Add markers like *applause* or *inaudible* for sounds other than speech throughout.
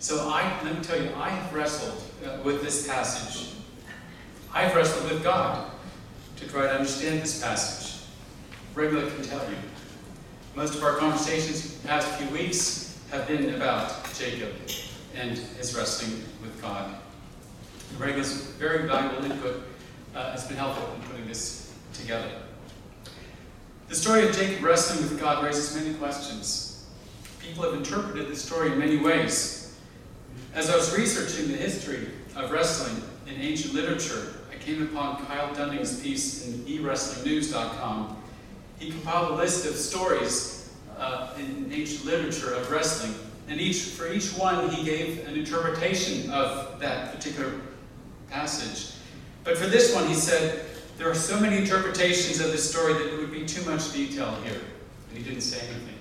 So I, let me tell you, I have wrestled uh, with this passage. I've wrestled with God to try to understand this passage. Regula can tell you. Most of our conversations the past few weeks have been about Jacob and his wrestling with God. Regula's very valuable input uh, has been helpful in putting this together. The story of Jacob wrestling with God raises many questions. People have interpreted the story in many ways. As I was researching the history of wrestling in ancient literature, I came upon Kyle Dunning's piece in ewrestlingnews.com. He compiled a list of stories uh, in ancient literature of wrestling, and each for each one he gave an interpretation of that particular passage. But for this one, he said, there are so many interpretations of this story that it would be too much detail here. And he didn't say anything.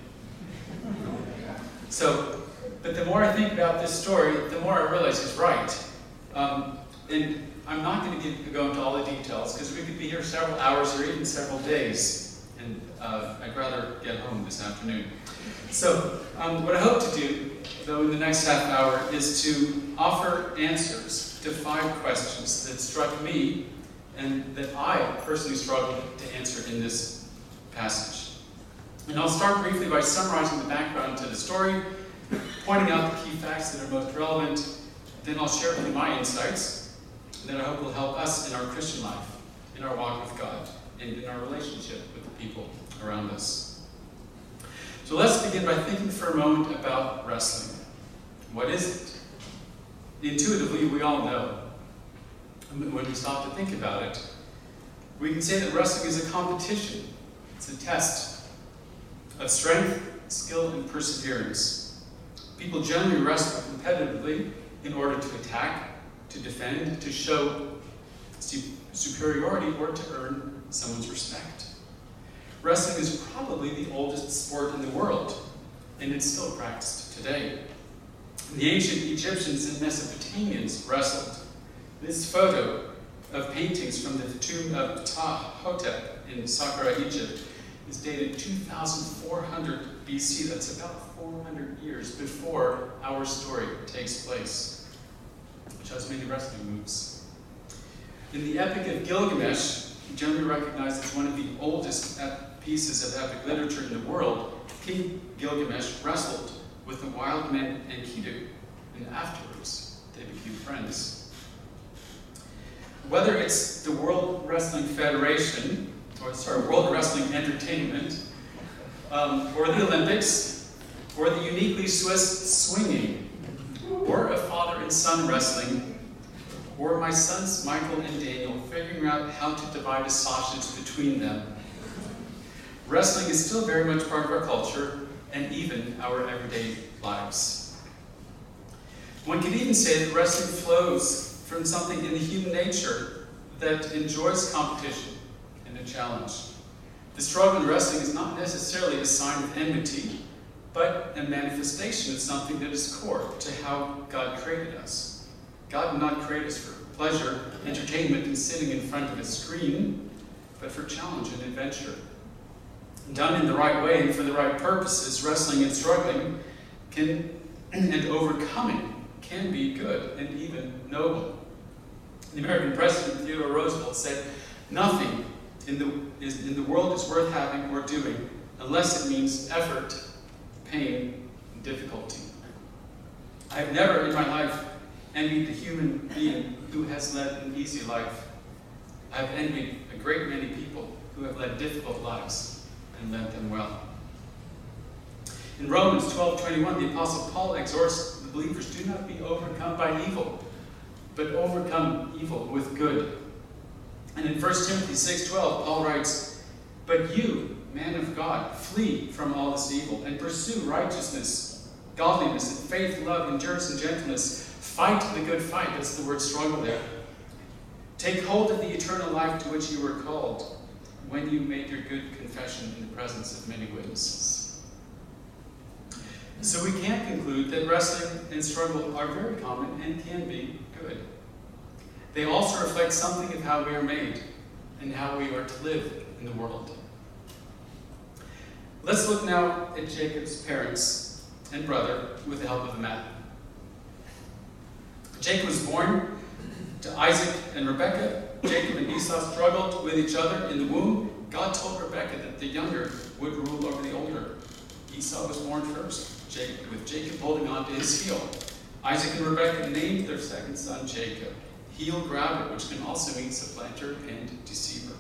So, but the more I think about this story, the more I realize he's right. Um, and I'm not going to go into all the details because we could be here several hours or even several days. And uh, I'd rather get home this afternoon. So, um, what I hope to do, though, in the next half hour is to offer answers to five questions that struck me and that I personally struggled to answer in this passage. And I'll start briefly by summarizing the background to the story, pointing out the key facts that are most relevant, then I'll share with you my insights that I hope will help us in our Christian life, in our walk with God, and in our relationship with the people around us. So let's begin by thinking for a moment about wrestling. What is it? Intuitively, we all know. When we stop to think about it, we can say that wrestling is a competition. It's a test of strength, skill, and perseverance. People generally wrestle competitively in order to attack, to defend, to show superiority, or to earn someone's respect. Wrestling is probably the oldest sport in the world, and it's still practiced today. The ancient Egyptians and Mesopotamians wrestled. This photo of paintings from the tomb of Ptah-hotep in Saqqara, Egypt, is dated 2400 BC. That's about 400 years before our story takes place, which has many wrestling moves. In the Epic of Gilgamesh, generally recognized as one of the oldest pieces of epic literature in the world, King Gilgamesh wrestled with the wild men Enkidu, and afterwards they became friends. Whether it's the World Wrestling Federation, or sorry, World Wrestling Entertainment, um, or the Olympics, or the uniquely Swiss swinging, or a father and son wrestling, or my sons Michael and Daniel figuring out how to divide a sausage between them. Wrestling is still very much part of our culture and even our everyday lives. One could even say that wrestling flows from something in the human nature that enjoys competition and a challenge. The struggle in wrestling is not necessarily a sign of enmity, but a manifestation of something that is core to how God created us. God did not create us for pleasure, entertainment, and sitting in front of a screen, but for challenge and adventure. Done in the right way and for the right purposes, wrestling and struggling can and overcoming can be good and even noble. The American President Theodore Roosevelt said, Nothing in the, is, in the world is worth having or doing unless it means effort, pain, and difficulty. I have never in my life envied the human being who has led an easy life. I have envied a great many people who have led difficult lives and led them well. In Romans 12 21, the Apostle Paul exhorts the believers do not be overcome by evil, but overcome evil with good. And in 1 Timothy 6:12, Paul writes, But you, man of God, flee from all this evil and pursue righteousness, godliness, and faith, love, endurance, and gentleness. Fight the good fight. That's the word struggle there. Take hold of the eternal life to which you were called when you made your good confession in the presence of many witnesses. So we can conclude that wrestling and struggle are very common and can be good. They also reflect something of how we are made and how we are to live in the world. Let's look now at Jacob's parents and brother with the help of a map. Jacob was born to Isaac and Rebekah. Jacob and Esau struggled with each other in the womb. God told Rebekah that the younger would rule over the older. Esau was born first, Jacob, with Jacob holding on to his heel. Isaac and Rebekah named their second son Jacob, heel grabber, which can also mean supplanter and deceiver.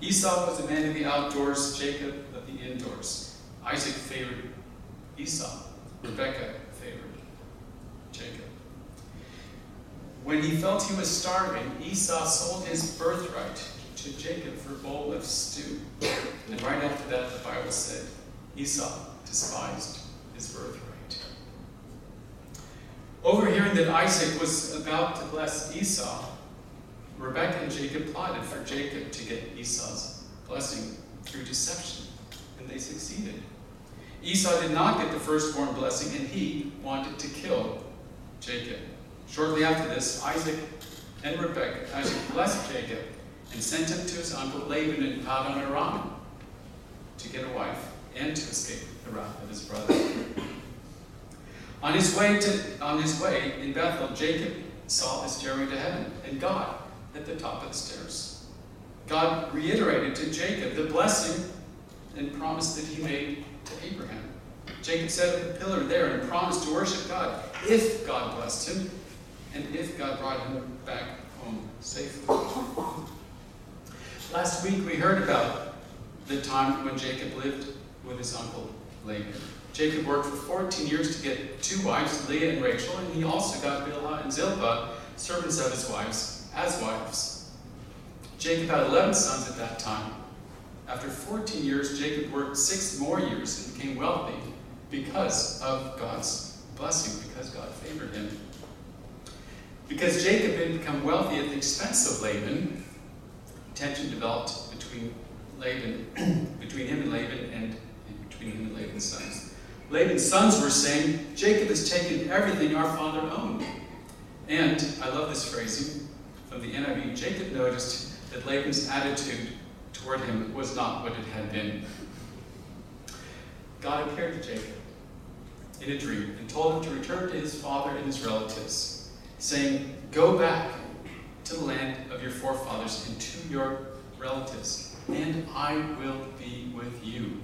Esau was a man of the outdoors, Jacob of the indoors. Isaac favored Esau, Rebekah favored Jacob. When he felt he was starving, Esau sold his birthright to Jacob for a bowl of stew. And right after that, the Bible said Esau despised his birthright. Overhearing that Isaac was about to bless Esau, Rebekah and Jacob plotted for Jacob to get Esau's blessing through deception, and they succeeded. Esau did not get the firstborn blessing, and he wanted to kill Jacob. Shortly after this, Isaac and Rebekah, Isaac blessed Jacob and sent him to his uncle Laban in Padan Aram to get a wife and to escape the wrath of his brother. On his way to on his way in Bethel, Jacob saw a stairway to heaven, and God at the top of the stairs. God reiterated to Jacob the blessing and promise that he made to Abraham. Jacob set up a pillar there and promised to worship God if God blessed him and if God brought him back home safely. Last week we heard about the time when Jacob lived with his uncle Laban. Jacob worked for 14 years to get two wives, Leah and Rachel, and he also got Bilhah and Zilpah, servants of his wives, as wives. Jacob had 11 sons at that time. After 14 years, Jacob worked six more years and became wealthy because of God's blessing, because God favored him. Because Jacob had become wealthy at the expense of Laban, tension developed between Laban, *clears throat* between him and Laban, and between him and Laban's sons. Laban's sons were saying, Jacob has taken everything our father owned. And I love this phrasing from the NIV. Jacob noticed that Laban's attitude toward him was not what it had been. God appeared to Jacob in a dream and told him to return to his father and his relatives, saying, Go back to the land of your forefathers and to your relatives, and I will be with you.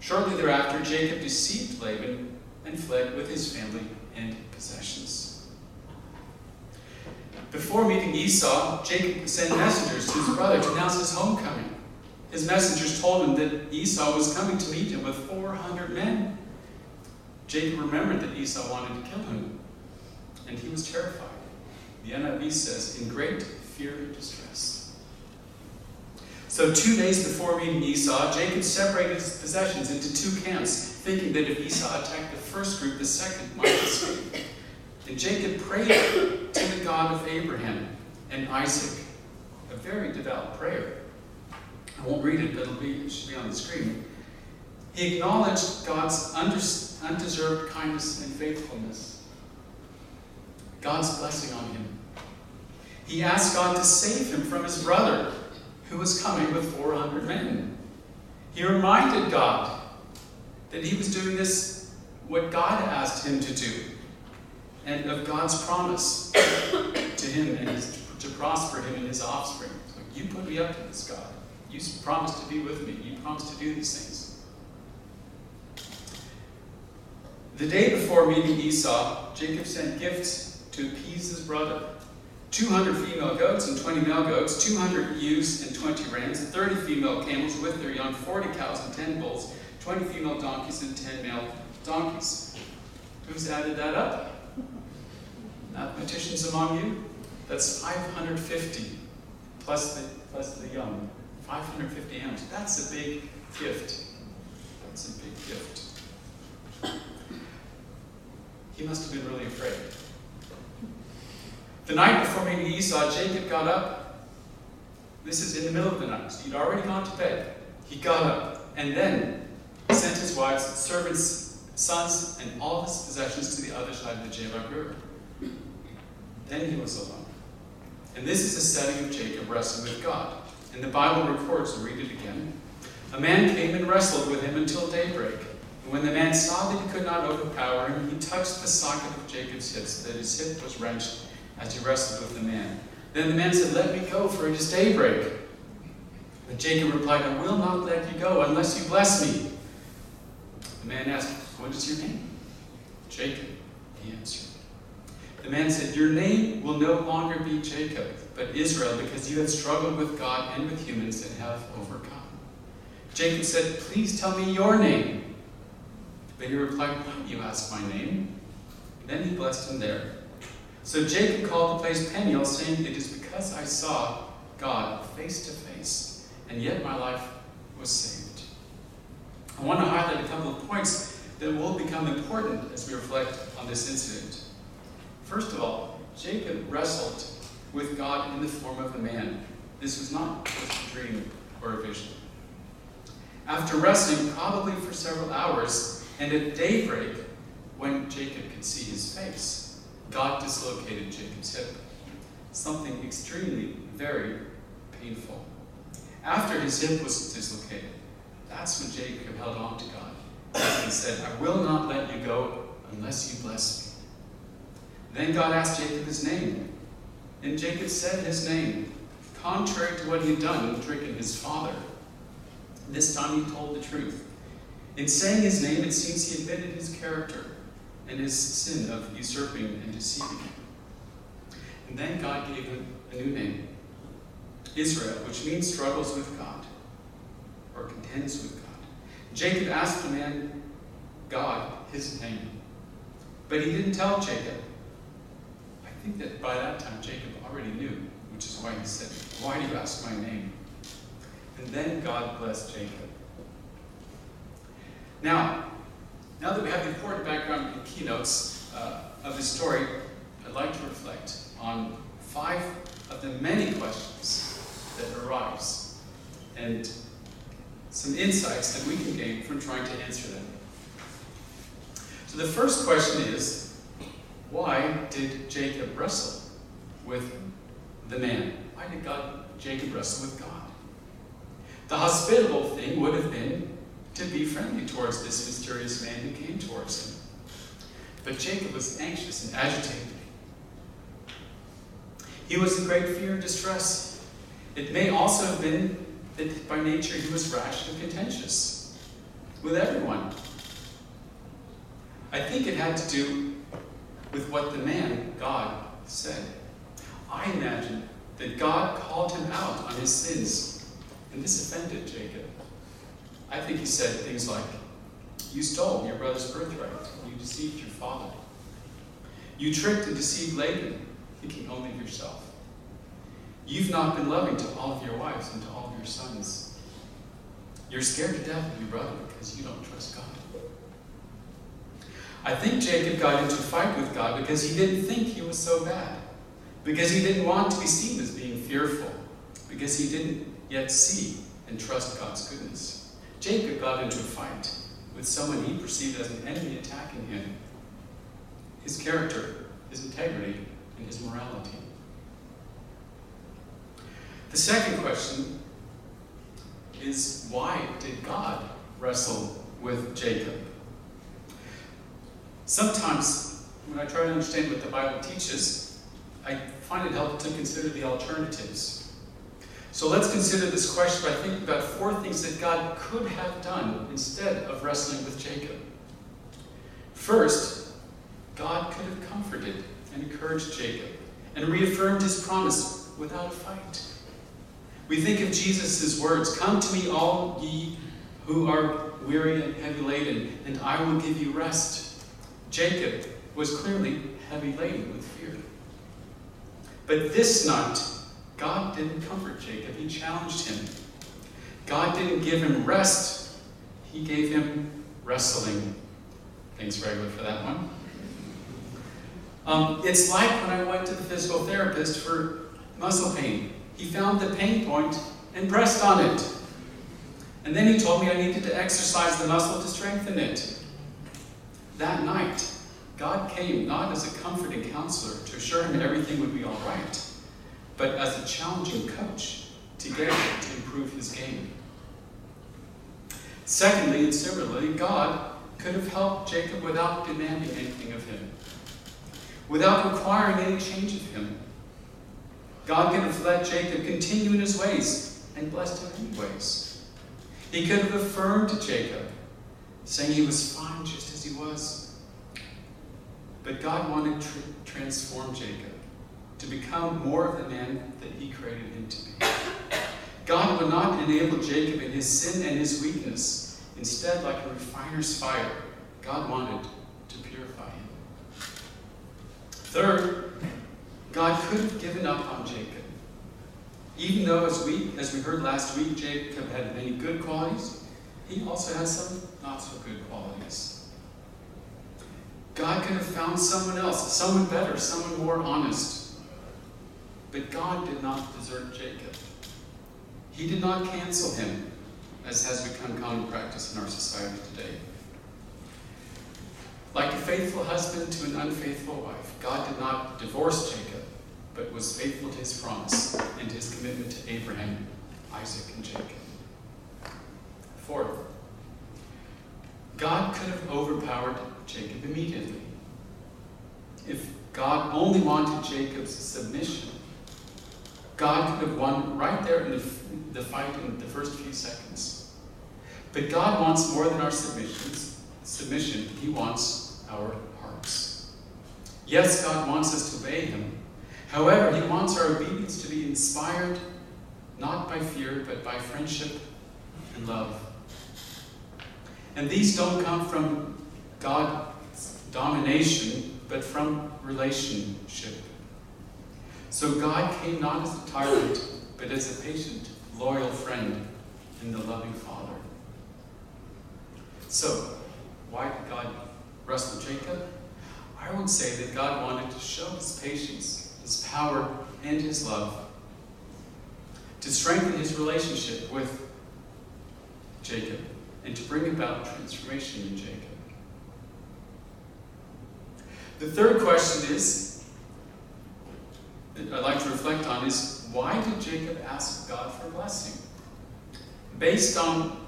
Shortly thereafter, Jacob deceived Laban and fled with his family and possessions. Before meeting Esau, Jacob sent messengers to his brother to announce his homecoming. His messengers told him that Esau was coming to meet him with 400 men. Jacob remembered that Esau wanted to kill him, and he was terrified. The NIV says, in great fear and distress. So, two days before meeting Esau, Jacob separated his possessions into two camps, thinking that if Esau attacked the first group, the second might escape. And Jacob prayed to the God of Abraham and Isaac, a very devout prayer. I won't read it, but it'll be, it should be on the screen. He acknowledged God's undeserved kindness and faithfulness, God's blessing on him. He asked God to save him from his brother, who was coming with 400 men. He reminded God that he was doing this, what God asked him to do, and of God's promise *coughs* to him and his, to prosper him and his offspring. So you put me up to this, God. You promised to be with me. You promised to do these things. The day before meeting Esau, Jacob sent gifts to appease his brother 200 female goats and 20 male goats, 200 ewes and 20 rams, 30 female camels with their young, 40 cows and 10 bulls, 20 female donkeys and 10 male donkeys. Who's added that up? Mathematicians among you? That's 550 plus the, plus the young. 550 animals. That's a big gift. That's a big gift. He must have been really afraid. The night before meeting Esau, Jacob got up. This is in the middle of the night. so He'd already gone to bed. He got up and then sent his wives, servants, sons, and all his possessions to the other side of the Jabbok River. Then he was alone. And this is the setting of Jacob wrestling with God. And the Bible records, read it again. A man came and wrestled with him until daybreak. And when the man saw that he could not overpower him, he touched the socket of Jacob's hip, so that his hip was wrenched as he wrestled with the man. Then the man said, Let me go, for it is daybreak. But Jacob replied, I will not let you go unless you bless me. The man asked, What is your name? Jacob, he answered. The man said, Your name will no longer be Jacob, but Israel, because you have struggled with God and with humans and have overcome. Jacob said, Please tell me your name. But he replied, Why do you ask my name? Then he blessed him there. So Jacob called the place Peniel, saying, It is because I saw God face to face, and yet my life was saved. I want to highlight a couple of points that will become important as we reflect on this incident. First of all, Jacob wrestled with God in the form of a man. This was not just a dream or a vision. After wrestling probably for several hours, and at daybreak, when Jacob could see his face, God dislocated Jacob's hip. Something extremely, very painful. After his hip was dislocated, that's when Jacob held on to God and said, I will not let you go unless you bless me. Then God asked Jacob his name, and Jacob said his name, contrary to what he had done with tricking his father. This time he told the truth. In saying his name, it seems he admitted his character and his sin of usurping and deceiving. And then God gave him a new name Israel, which means struggles with God or contends with God. Jacob asked the man, God, his name. But he didn't tell Jacob. I think that by that time Jacob already knew, which is why he said, Why do you ask my name? And then God blessed Jacob. Now, now that we have the important background and keynotes uh, of the story, I'd like to reflect on five of the many questions that arise and some insights that we can gain from trying to answer them. So the first question is why did Jacob wrestle with the man? Why did God, Jacob wrestle with God? The hospitable thing would have been to be friendly towards this mysterious man who came towards him. But Jacob was anxious and agitated. He was in great fear and distress. It may also have been that by nature he was rash and contentious with everyone. I think it had to do with what the man, God, said. I imagine that God called him out on his sins, and this offended Jacob. I think he said things like, You stole your brother's birthright, you deceived your father. You tricked and deceived Laban, thinking only of yourself. You've not been loving to all of your wives and to all of your sons. You're scared to death of your brother because you don't trust God. I think Jacob got into a fight with God because he didn't think he was so bad, because he didn't want to be seen as being fearful, because he didn't yet see and trust God's goodness. Jacob got into a fight with someone he perceived as an enemy attacking him. His character, his integrity, and his morality. The second question is why did God wrestle with Jacob? Sometimes, when I try to understand what the Bible teaches, I find it helpful to consider the alternatives. So let's consider this question by thinking about four things that God could have done instead of wrestling with Jacob. First, God could have comforted and encouraged Jacob and reaffirmed his promise without a fight. We think of Jesus' words Come to me, all ye who are weary and heavy laden, and I will give you rest. Jacob was clearly heavy laden with fear. But this night, God didn't comfort Jacob, He challenged him. God didn't give him rest, He gave him wrestling. Thanks, Regula, for that one. Um, it's like when I went to the physical therapist for muscle pain. He found the pain point and pressed on it. And then he told me I needed to exercise the muscle to strengthen it. That night, God came not as a comforting counselor to assure him everything would be all right, but as a challenging coach to get him to improve his game. Secondly, and similarly, God could have helped Jacob without demanding anything of him, without requiring any change of him. God could have let Jacob continue in his ways and blessed him anyways. He could have affirmed Jacob, saying he was fine just as he was. But God wanted to transform Jacob to become more of the man that he created him to be. God would not enable Jacob in his sin and his weakness. Instead, like a refiner's fire, God wanted to purify him. Third, God could have given up on Jacob. Even though, as we, as we heard last week, Jacob had many good qualities, he also had some not so good qualities. God could have found someone else, someone better, someone more honest. But God did not desert Jacob. He did not cancel him, as has become common practice in our society today. Like a faithful husband to an unfaithful wife, God did not divorce Jacob, but was faithful to his promise and his commitment to Abraham, Isaac, and Jacob. Fourth, God could have overpowered Jacob immediately. If God only wanted Jacob's submission, God could have won right there in the, the fight in the first few seconds. But God wants more than our submissions. Submission, He wants our hearts. Yes, God wants us to obey Him. However, He wants our obedience to be inspired not by fear, but by friendship and love. And these don't come from God's domination, but from relationship. So God came not as a tyrant, but as a patient, loyal friend and the loving Father. So, why did God wrestle Jacob? I would say that God wanted to show his patience, his power, and his love to strengthen his relationship with Jacob and to bring about transformation in Jacob. The third question is I'd like to reflect on is why did Jacob ask God for a blessing? Based on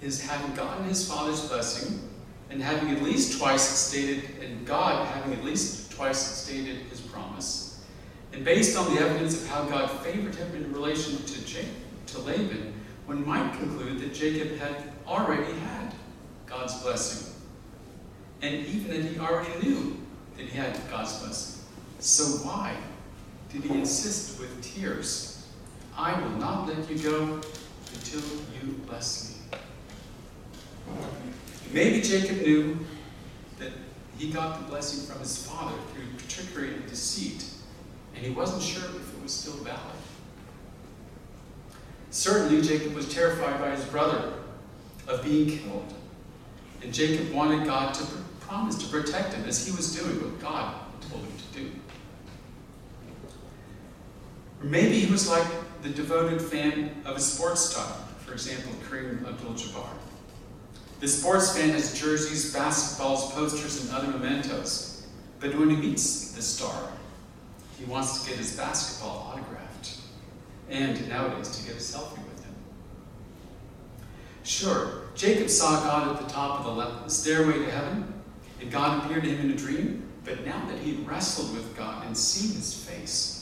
his having gotten his father's blessing and having at least twice stated, and God having at least twice stated his promise, and based on the evidence of how God favored him in relation to, Jacob, to Laban, one might conclude that Jacob had already had God's blessing. And even that he already knew that he had God's blessing. So why did he insist with tears, I will not let you go until you bless me. Maybe Jacob knew that he got the blessing from his father through trickery and deceit, and he wasn't sure if it was still valid. Certainly, Jacob was terrified by his brother of being killed, and Jacob wanted God to promise to protect him as he was doing what God told him to do. Or maybe he was like the devoted fan of a sports star, for example, Kareem Abdul-Jabbar. The sports fan has jerseys, basketballs, posters, and other mementos. But when he meets the star, he wants to get his basketball autographed. And nowadays, to get a selfie with him. Sure, Jacob saw God at the top of the stairway to heaven, and God appeared to him in a dream. But now that he wrestled with God and seen his face,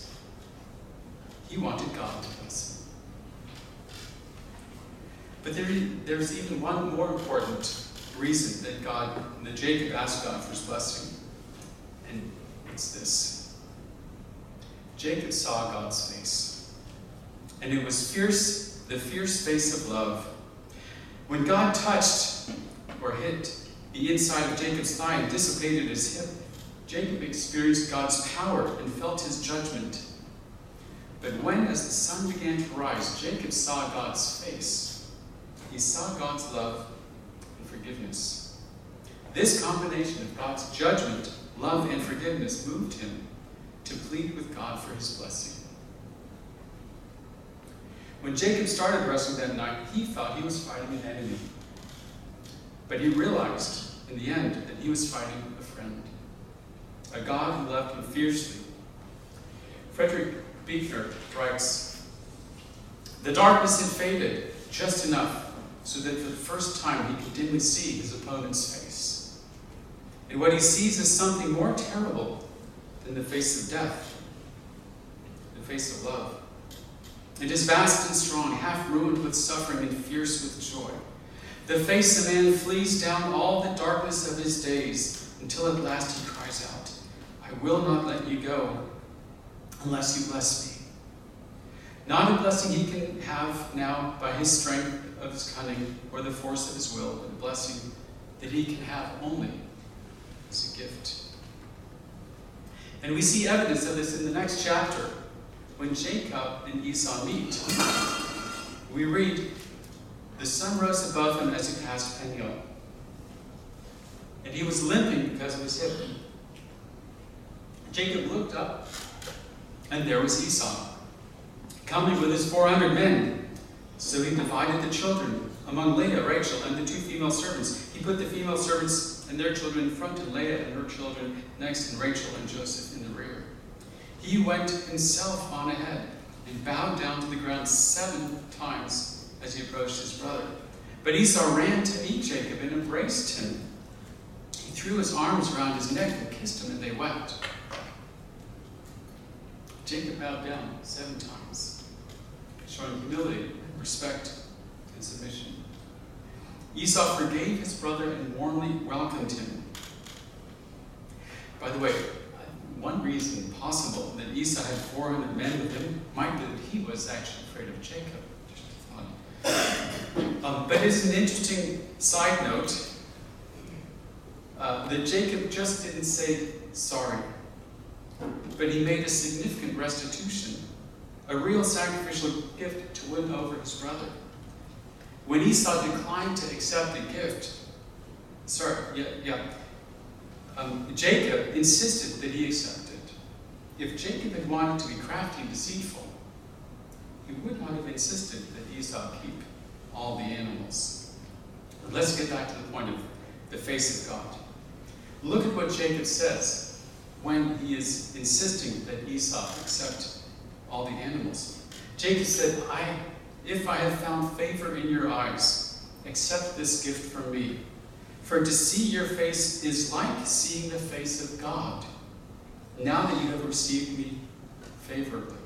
he wanted God to bless him. But there, there's even one more important reason that God, that Jacob asked God for his blessing, and it's this. Jacob saw God's face, and it was fierce, the fierce face of love. When God touched or hit the inside of Jacob's thigh and dissipated his hip, Jacob experienced God's power and felt his judgment but when, as the sun began to rise, Jacob saw God's face, he saw God's love and forgiveness. This combination of God's judgment, love, and forgiveness moved him to plead with God for his blessing. When Jacob started wrestling that night, he thought he was fighting an enemy. But he realized in the end that he was fighting a friend, a God who loved him fiercely. Frederick Buechner writes The darkness had faded just enough so that for the first time he could dimly see his opponent's face. And what he sees is something more terrible than the face of death, the face of love. It is vast and strong, half ruined with suffering and fierce with joy. The face of man flees down all the darkness of his days until at last he cries out, I will not let you go unless you bless me. Not a blessing he can have now by his strength of his cunning or the force of his will, but a blessing that he can have only as a gift. And we see evidence of this in the next chapter when Jacob and Esau meet. We read, The sun rose above him as he passed Peniel, and he was limping because of his hip. Jacob looked up, and there was Esau, coming with his 400 men. So he divided the children among Leah, Rachel, and the two female servants. He put the female servants and their children in front, and Leah and her children next, and Rachel and Joseph in the rear. He went himself on ahead and bowed down to the ground seven times as he approached his brother. But Esau ran to meet Jacob and embraced him. He threw his arms around his neck and kissed him, and they wept. Jacob bowed down seven times, showing humility, respect, and submission. Esau forgave his brother and warmly welcomed him. By the way, one reason possible that Esau had 400 men with him might be that he was actually afraid of Jacob. Um, but it's an interesting side note uh, that Jacob just didn't say sorry but he made a significant restitution, a real sacrificial gift to win over his brother. When Esau declined to accept the gift, sorry, yeah, yeah, um, Jacob insisted that he accept it. If Jacob had wanted to be crafty and deceitful, he would not have insisted that Esau keep all the animals. But let's get back to the point of the face of God. Look at what Jacob says when he is insisting that Esau accept all the animals. Jacob said, I, if I have found favor in your eyes, accept this gift from me. For to see your face is like seeing the face of God, now that you have received me favorably.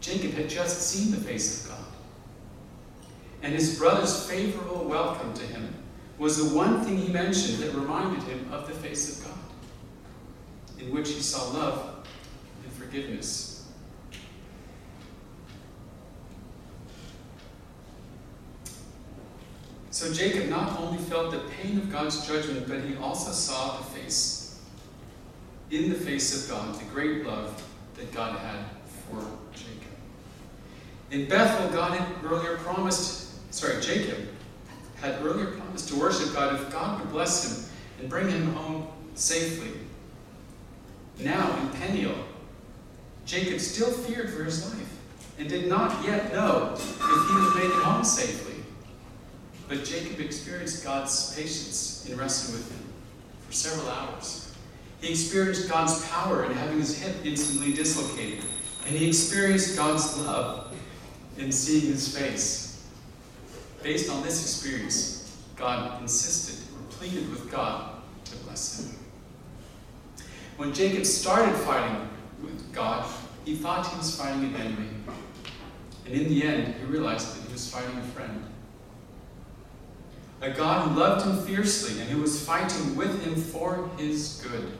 Jacob had just seen the face of God. And his brother's favorable welcome to him was the one thing he mentioned that reminded him of the face of God in which he saw love and forgiveness. So Jacob not only felt the pain of God's judgment, but he also saw the face, in the face of God, the great love that God had for Jacob. In Bethel, God had earlier promised, sorry, Jacob had earlier promised to worship God if God would bless him and bring him home safely. Now in Peniel, Jacob still feared for his life and did not yet know if he would make it home safely. But Jacob experienced God's patience in wrestling with him for several hours. He experienced God's power in having his hip instantly dislocated, and he experienced God's love in seeing his face. Based on this experience, God insisted or pleaded with God to bless him. When Jacob started fighting with God, he thought he was fighting an enemy. And in the end, he realized that he was fighting a friend. A God who loved him fiercely and who was fighting with him for his good.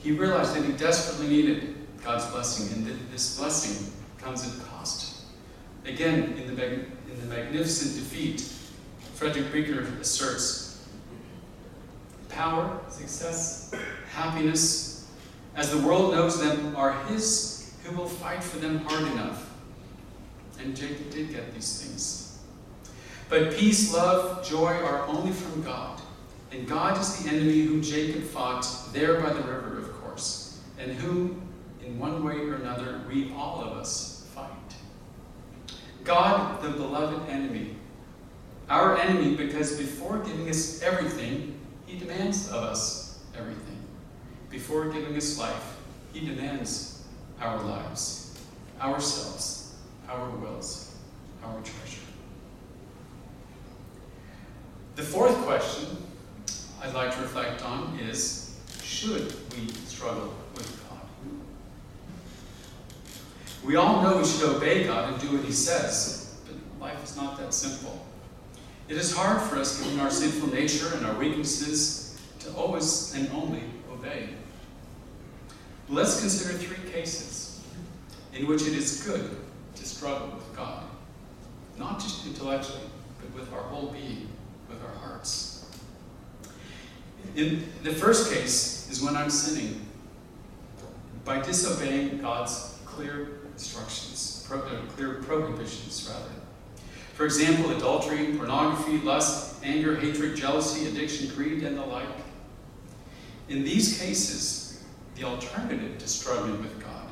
He realized that he desperately needed God's blessing and that this blessing comes at cost. Again, in the, in the magnificent defeat, Frederick Buechner asserts power, success, happiness, as the world knows them, are His who will fight for them hard enough. And Jacob did get these things. But peace, love, joy are only from God. And God is the enemy whom Jacob fought there by the river, of course, and whom, in one way or another, we all of us fight. God, the beloved enemy. Our enemy because before giving us everything, he demands of us everything before giving us life, He demands our lives, ourselves, our wills, our treasure. The fourth question I'd like to reflect on is should we struggle with God? We all know we should obey God and do what He says, but life is not that simple. It is hard for us, given our sinful nature and our weaknesses, to always and only obey. Let's consider three cases in which it is good to struggle with God, not just intellectually, but with our whole being, with our hearts. In the first case is when I'm sinning by disobeying God's clear instructions, pro, uh, clear prohibitions, rather. For example, adultery, pornography, lust, anger, hatred, jealousy, addiction, greed, and the like. In these cases, the alternative to struggling with God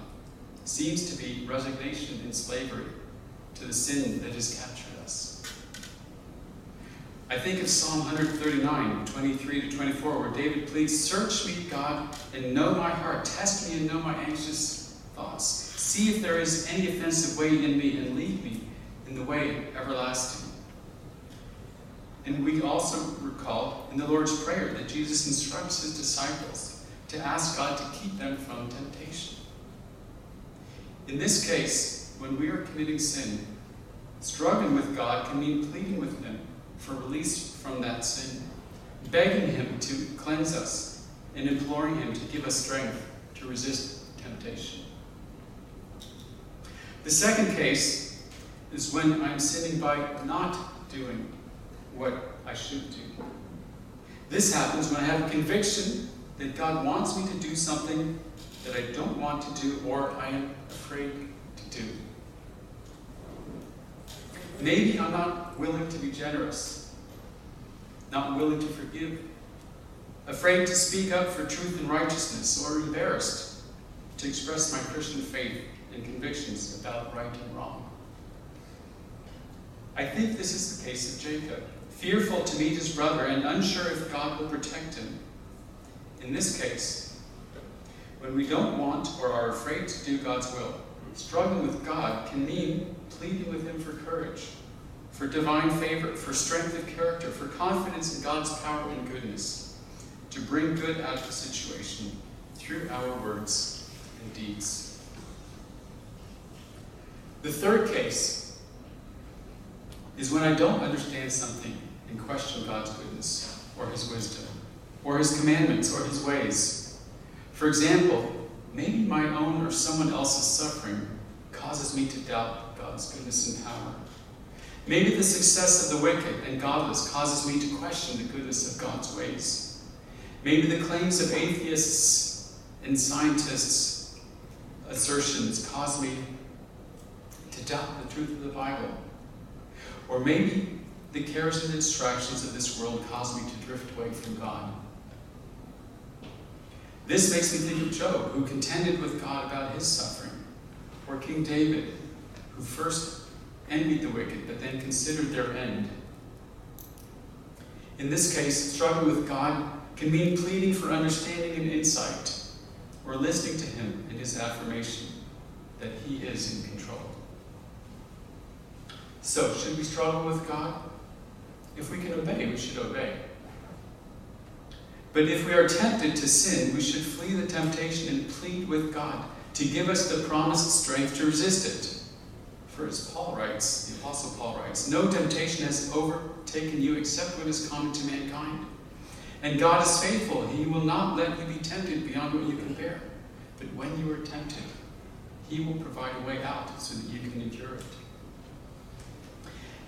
seems to be resignation and slavery to the sin that has captured us. I think of Psalm 139, 23 to 24, where David pleads, Search me, God, and know my heart. Test me and know my anxious thoughts. See if there is any offensive way in me, and lead me in the way everlasting. And we also recall in the Lord's Prayer that Jesus instructs his disciples to ask God to keep them from temptation. In this case, when we are committing sin, struggling with God can mean pleading with Him for release from that sin, begging Him to cleanse us, and imploring Him to give us strength to resist temptation. The second case is when I'm sinning by not doing what I should do. This happens when I have a conviction that God wants me to do something that I don't want to do or I am afraid to do. Maybe I'm not willing to be generous, not willing to forgive, afraid to speak up for truth and righteousness, or embarrassed to express my Christian faith and convictions about right and wrong. I think this is the case of Jacob, fearful to meet his brother and unsure if God will protect him. In this case, when we don't want or are afraid to do God's will, struggling with God can mean pleading with Him for courage, for divine favor, for strength of character, for confidence in God's power and goodness, to bring good out of the situation through our words and deeds. The third case is when I don't understand something and question God's goodness or His wisdom or His commandments or His ways. For example, maybe my own or someone else's suffering causes me to doubt God's goodness and power. Maybe the success of the wicked and godless causes me to question the goodness of God's ways. Maybe the claims of atheists and scientists' assertions cause me to doubt the truth of the Bible. Or maybe the cares and distractions of this world cause me to drift away from God. This makes me think of Job, who contended with God about his suffering, or King David, who first envied the wicked but then considered their end. In this case, struggling with God can mean pleading for understanding and insight, or listening to Him in His affirmation that He is in. So, should we struggle with God? If we can obey, we should obey. But if we are tempted to sin, we should flee the temptation and plead with God to give us the promised strength to resist it. For as Paul writes, the Apostle Paul writes, no temptation has overtaken you except what is common to mankind. And God is faithful. He will not let you be tempted beyond what you can bear. But when you are tempted, He will provide a way out so that you can endure it.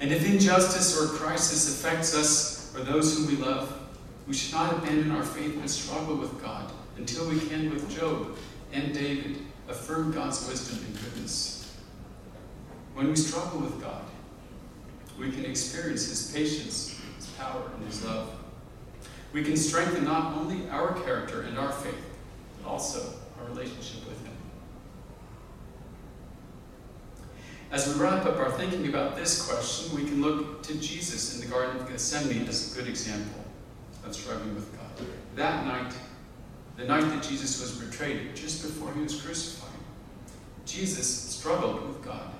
And if injustice or crisis affects us or those whom we love, we should not abandon our faith and struggle with God until we can, with Job and David, affirm God's wisdom and goodness. When we struggle with God, we can experience His patience, His power, and His love. We can strengthen not only our character and our faith, but also our relationship with Him. As we wrap up our thinking about this question, we can look to Jesus in the Garden of Gethsemane as a good example of struggling with God. That night, the night that Jesus was betrayed, just before he was crucified, Jesus struggled with God.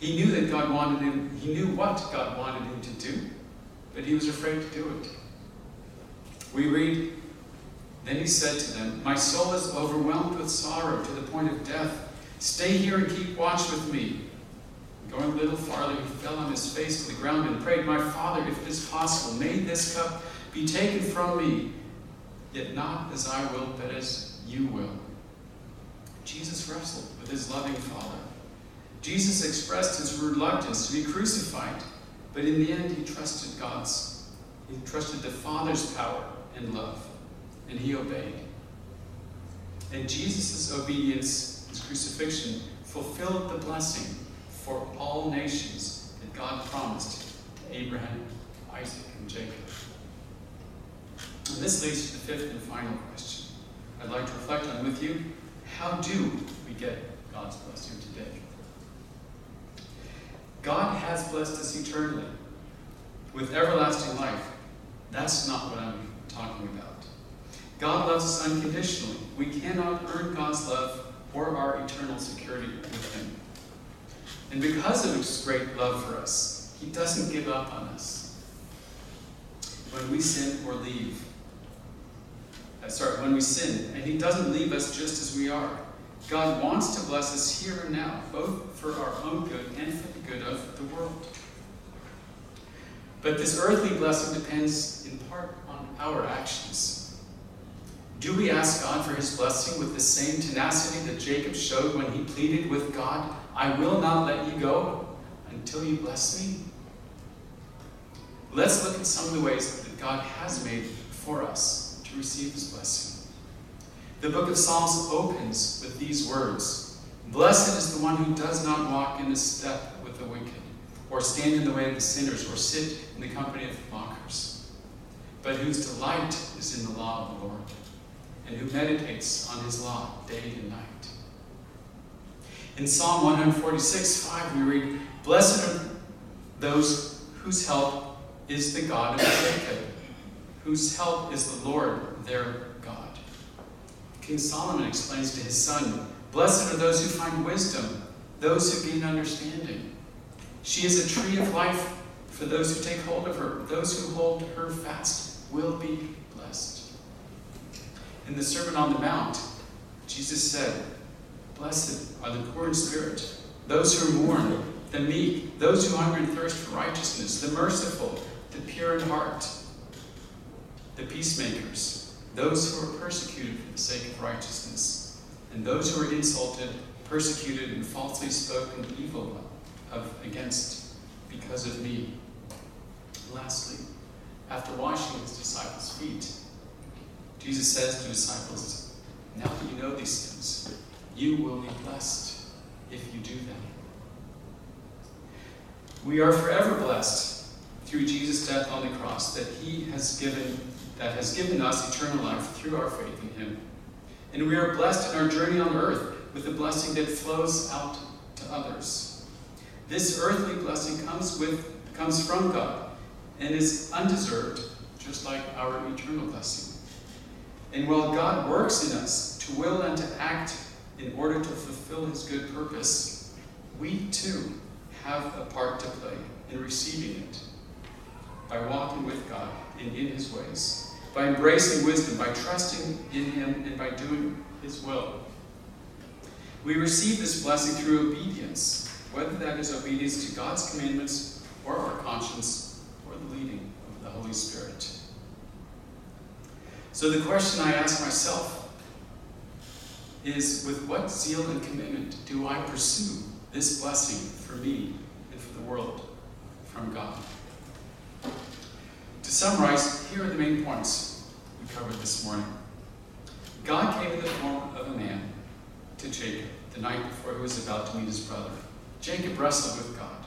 He knew that God wanted him, he knew what God wanted him to do, but he was afraid to do it. We read, Then he said to them, My soul is overwhelmed with sorrow to the point of death. Stay here and keep watch with me. Going a little farther, he fell on his face to the ground and prayed, My Father, if it is possible, may this cup be taken from me, yet not as I will, but as you will. Jesus wrestled with his loving Father. Jesus expressed his reluctance to be crucified, but in the end he trusted God's. He trusted the Father's power and love, and he obeyed. And Jesus' obedience, his crucifixion, fulfilled the blessing for all nations that God promised to Abraham, Isaac, and Jacob. And this leads to the fifth and final question I'd like to reflect on with you. How do we get God's blessing today? God has blessed us eternally with everlasting life. That's not what I'm talking about. God loves us unconditionally. We cannot earn God's love or our eternal security with Him. And because of His great love for us, He doesn't give up on us. When we sin or leave, uh, sorry, when we sin, and He doesn't leave us just as we are. God wants to bless us here and now, both for our own good and for the good of the world. But this earthly blessing depends in part on our actions. Do we ask God for his blessing with the same tenacity that Jacob showed when he pleaded with God, I will not let you go until you bless me? Let's look at some of the ways that God has made for us to receive his blessing. The book of Psalms opens with these words Blessed is the one who does not walk in the step with the wicked, or stand in the way of the sinners, or sit in the company of mockers, but whose delight is in the law of the Lord, and who meditates on his law day and night. In Psalm 146 5, we read, Blessed are those whose help is the God of Jacob whose help is the Lord their God. King Solomon explains to his son, Blessed are those who find wisdom, those who gain understanding. She is a tree of life for those who take hold of her. Those who hold her fast will be. In the Sermon on the Mount, Jesus said, Blessed are the poor in spirit, those who mourn, the meek, those who hunger and thirst for righteousness, the merciful, the pure in heart the peacemakers, those who are persecuted for the sake of righteousness, and those who are insulted, persecuted, and falsely spoken evil of against because of me. Lastly, after washing his disciples' feet, Jesus says to his disciples, Now that you know these things, you will be blessed if you do them. We are forever blessed through Jesus' death on the cross that he has given that has given us eternal life through our faith in Him. And we are blessed in our journey on earth with the blessing that flows out to others. This earthly blessing comes with comes from God and is undeserved, just like our eternal blessing. And while God works in us to will and to act in order to fulfill his good purpose, we too have a part to play in receiving it by walking with God and in his ways by embracing wisdom, by trusting in Him, and by doing His will. We receive this blessing through obedience, whether that is obedience to God's commandments or our conscience or the leading of the Holy Spirit. So the question I ask myself is with what zeal and commitment do I pursue this blessing for me and for the world from God? To summarize, here are the main points we covered this morning. God came in the form of a man to Jacob the night before he was about to meet his brother. Jacob wrestled with God.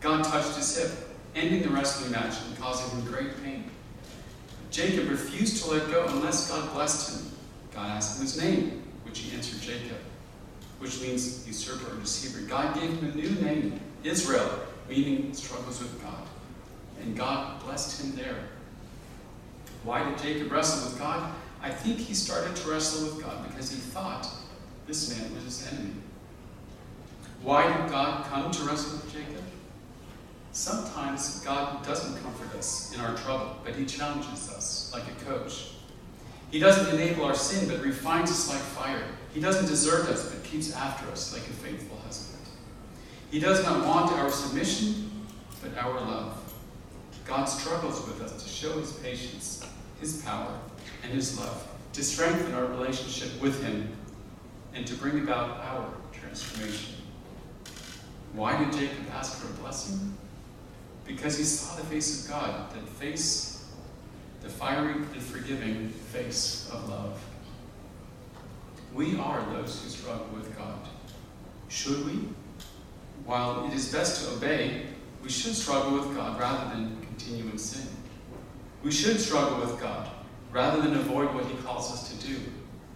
God touched his hip, ending the wrestling match and causing him great pain. Jacob refused to let go unless God blessed him. God asked him his name, which he answered Jacob, which means usurper or deceiver. God gave him a new name, Israel, meaning struggles with God and God blessed him there. Why did Jacob wrestle with God? I think he started to wrestle with God because he thought this man was his enemy. Why did God come to wrestle with Jacob? Sometimes God doesn't comfort us in our trouble, but He challenges us like a coach. He doesn't enable our sin, but refines us like fire. He doesn't desert us, but keeps after us like a faithful husband. He does not want our submission, but our love. God struggles with us to show His patience, His power, and His love, to strengthen our relationship with Him, and to bring about our transformation. Why did Jacob ask for a blessing? Because he saw the face of God, the face, the fiery and forgiving face of love. We are those who struggle with God. Should we? While it is best to obey, we should struggle with God rather than continue in sin. We should struggle with God rather than avoid what He calls us to do.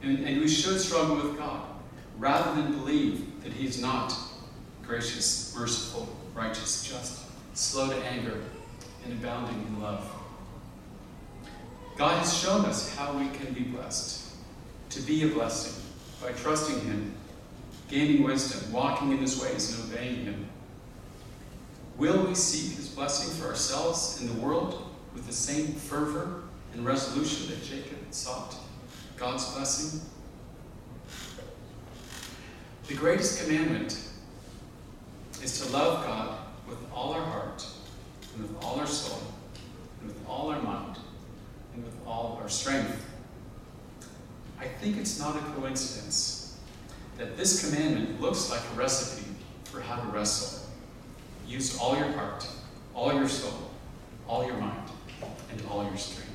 And, and we should struggle with God rather than believe that He is not gracious, merciful, righteous, just slow to anger, and abounding in love. God has shown us how we can be blessed, to be a blessing by trusting Him, gaining wisdom, walking in His ways, and obeying Him. Will we seek His blessing for ourselves and the world with the same fervor and resolution that Jacob sought God's blessing? The greatest commandment is to love God with all our heart, and with all our soul, and with all our mind, and with all our strength. I think it's not a coincidence that this commandment looks like a recipe for how to wrestle. Use all your heart, all your soul, all your mind, and all your strength.